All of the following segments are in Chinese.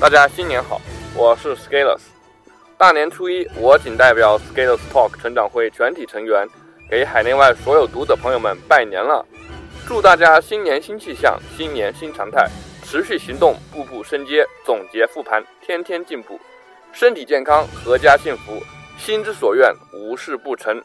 大家新年好，我是 Skales。大年初一，我谨代表 Skales Talk 成长会全体成员，给海内外所有读者朋友们拜年了！祝大家新年新气象，新年新常态，持续行动，步步升阶，总结复盘，天天进步，身体健康，阖家幸福，心之所愿，无事不成。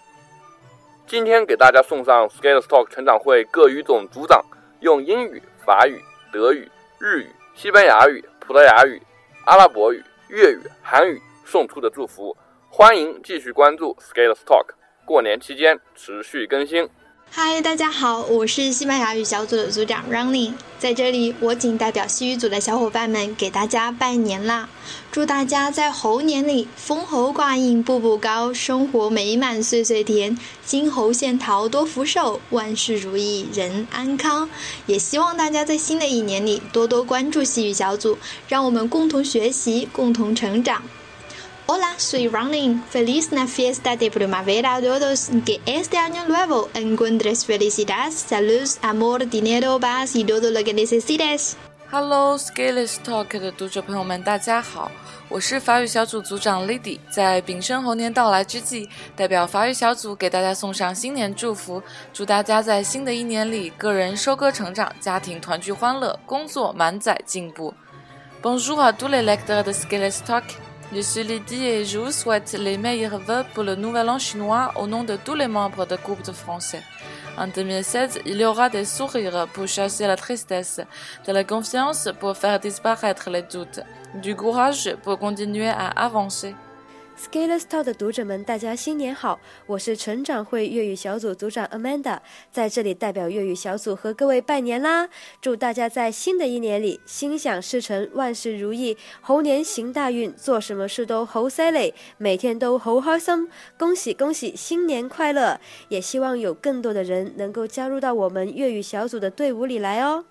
今天给大家送上 Skales Talk 成长会各语种组长用英语、法语、德语、日语、西班牙语。葡萄牙语、阿拉伯语、粤语、韩语送出的祝福，欢迎继续关注 s k a l e s Talk，过年期间持续更新。嗨，大家好，我是西班牙语小组的组长 Running，在这里我仅代表西语组的小伙伴们给大家拜年啦！祝大家在猴年里封侯挂印，步步高，生活美满，岁岁甜，金猴献桃多福寿，万事如意人安康！也希望大家在新的一年里多多关注西语小组，让我们共同学习，共同成长。Hola，soy r u n i n f e l i z n a f i e s t a d e primavera a todos que este año nuevo encuentres f e l i c i d a d s a l u d a m o r d i n e r o b a s y todo lo que necesites。Hello，Skiless Talk 的读者朋友们，大家好，我是法语小组组长 Lindy，在丙申猴年到来之际，代表法语小组给大家送上新年祝福，祝大家在新的一年里个人收割成长，家庭团聚欢乐，工作满载进步。Bonjour à tous les lecteurs de Skiless Talk。Je suis et je vous souhaite les meilleurs vœux pour le Nouvel An chinois au nom de tous les membres de Coupe de Français. En 2016, il y aura des sourires pour chasser la tristesse, de la confiance pour faire disparaître les doutes, du courage pour continuer à avancer. s k i l e r Store 的读者们，大家新年好！我是成长会粤语小组组长 Amanda，在这里代表粤语小组和各位拜年啦！祝大家在新的一年里心想事成，万事如意，猴年行大运，做什么事都猴塞嘞，每天都猴好生！恭喜恭喜，新年快乐！也希望有更多的人能够加入到我们粤语小组的队伍里来哦！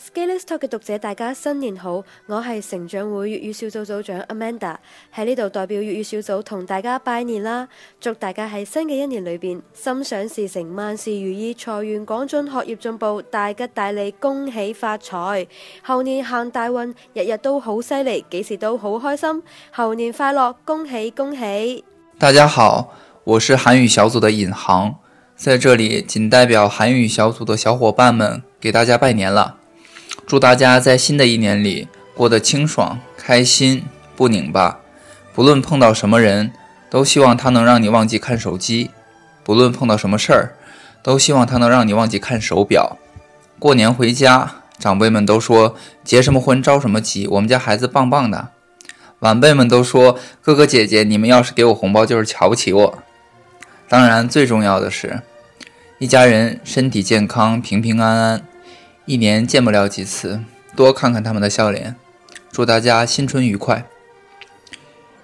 s k e l e t s Talk 嘅读者，大家新年好！我系成长会粤语小组组长 Amanda 喺呢度代表粤语小组同大家拜年啦！祝大家喺新嘅一年里边心想事成、万事如意、财源广进、学业进步、大吉大利、恭喜发财！后年行大运，日日都好犀利，几时都好开心！后年快乐，恭喜恭喜！大家好，我是韩语小组的尹航，在这里仅代表韩语小组的小伙伴们，给大家拜年啦！祝大家在新的一年里过得清爽、开心、不拧巴。不论碰到什么人，都希望他能让你忘记看手机；不论碰到什么事儿，都希望他能让你忘记看手表。过年回家，长辈们都说结什么婚着什么急，我们家孩子棒棒的；晚辈们都说哥哥姐姐，你们要是给我红包，就是瞧不起我。当然，最重要的是，一家人身体健康、平平安安。一年见不了几次，多看看他们的笑脸。祝大家新春愉快！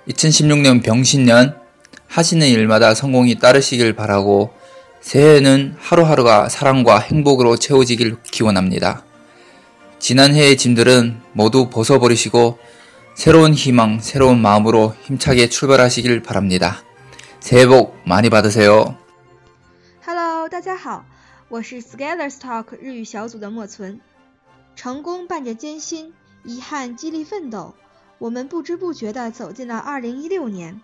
이천십육년병신년하시는일마다성공이따르시길바라고새해는하루하루가사랑과행복으로채워지길기원합니다 지난해의짐들은모두벗어버리시고새로운희망새로운마음으로힘차게출발하시길바랍니다새해복많이받으세요 Hello，大家好。 我是 Scalers Talk 日语小组的莫存，成功伴着艰辛，遗憾激励奋斗，我们不知不觉地走进了2016年。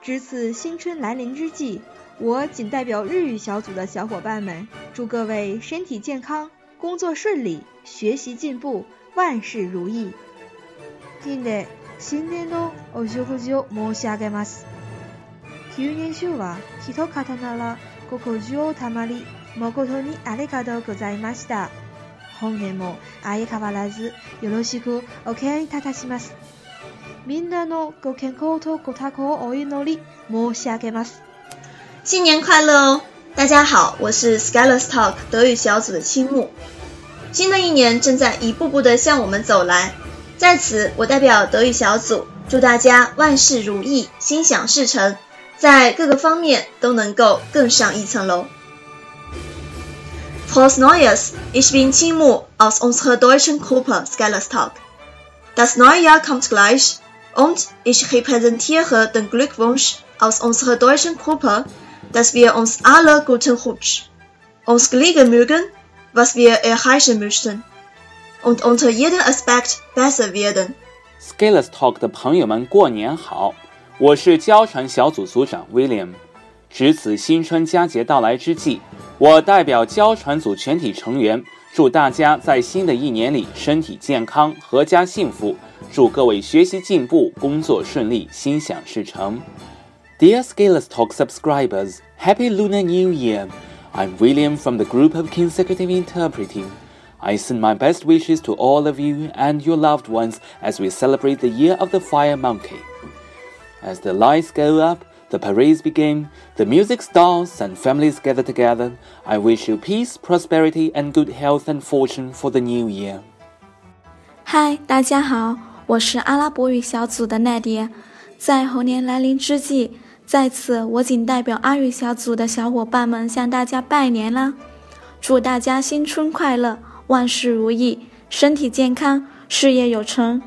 值此新春来临之际，我仅代表日语小组的小伙伴们，祝各位身体健康，工作顺利，学习进步，万事如意。今年新年のお祝福を申し上げます。旧年中は一方なら心中たまり。 誠にありがとうございました。本年も相変わらずよろしくお願いいたします。みんなのご健康とご多幸をお祈り申し上げます。新年快乐哦！大家好，我是 Scalers Talk 德语小组的青木。新的一年正在一步步的向我们走来，在此我代表德语小组，祝大家万事如意，心想事成，在各个方面都能够更上一层楼。 Frohes Neues! Ich bin Timo aus unserer deutschen Gruppe Scalers Talk. Das neue Jahr kommt gleich und ich repräsentiere den Glückwunsch aus unserer deutschen Gruppe, dass wir uns alle guten Rutsch, uns gelingen mögen, was wir erreichen möchten und unter jedem Aspekt besser werden. Scalers Talk 的朋友们，过年好！我是交传小组组长 William。值此新春佳节到来之际， 我代表交传组全体成员，祝大家在新的一年里身体健康、阖家幸福。祝各位学习进步、工作顺利、心想事成。Dear Scalers Talk subscribers, Happy Lunar New Year! I'm William from the group of consecutive interpreting. I send my best wishes to all of you and your loved ones as we celebrate the Year of the Fire Monkey. As the lights go up, the parades begin, the music starts, and families gather together. I wish you peace, prosperity, and good health and fortune for the new year. 嗨，大家好，我是阿拉伯语小组的奈迪。在猴年来临之际，在此我仅代表阿语小组的小伙伴们向大家拜年啦！祝大家新春快乐，万事如意，身体健康，事业有成。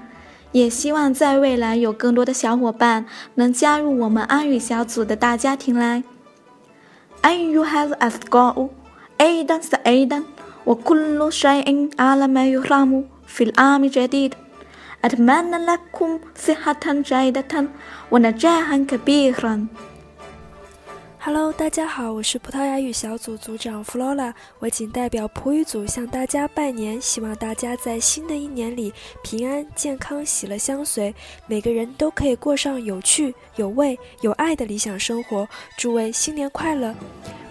也希望在未来有更多的小伙伴能加入我们安语小组的大家庭来。أيها الأصدقاء أيضا سعيدا وكل شيء على ما يرام في العام الجديد أتمنى لكم صحة جيدة ونجاحا كبيرا Hello，大家好，我是葡萄牙语小组组长 Flora，我仅代表葡语组向大家拜年，希望大家在新的一年里平安健康、喜乐相随，每个人都可以过上有趣、有味、有爱的理想生活。诸位新年快乐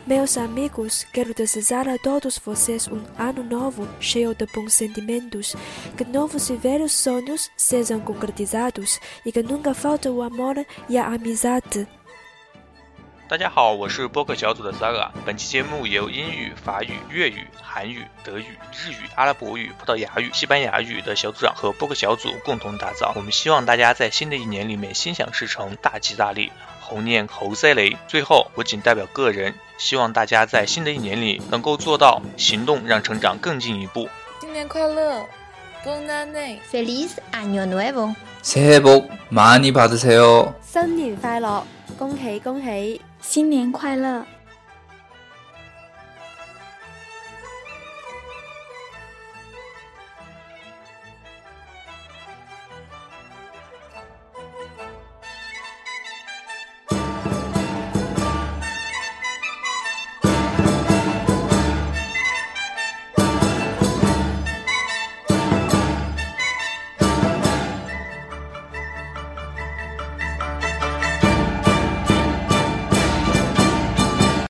！Meus amigos querem desejar a todos vocês um ano novo cheio de bons sentimentos, que novos e velhos sonhos sejam concretizados e que nunca faltam o amor e a amizade. 大家好，我是播客小组的 Saga。本期节目由英语、法语、粤语、韩语、德语、日语、阿拉伯语、葡萄牙语、西班牙语的小组长和播客小组共同打造。我们希望大家在新的一年里面心想事成，大吉大利，猴年猴赛雷。最后，我仅代表个人，希望大家在新的一年里能够做到行动，让成长更进一步。新年快乐，Bon anni, Feliz Año Nuevo. 새해 복 많이 받으세요. 新年快乐，恭喜恭喜！ 新年快乐！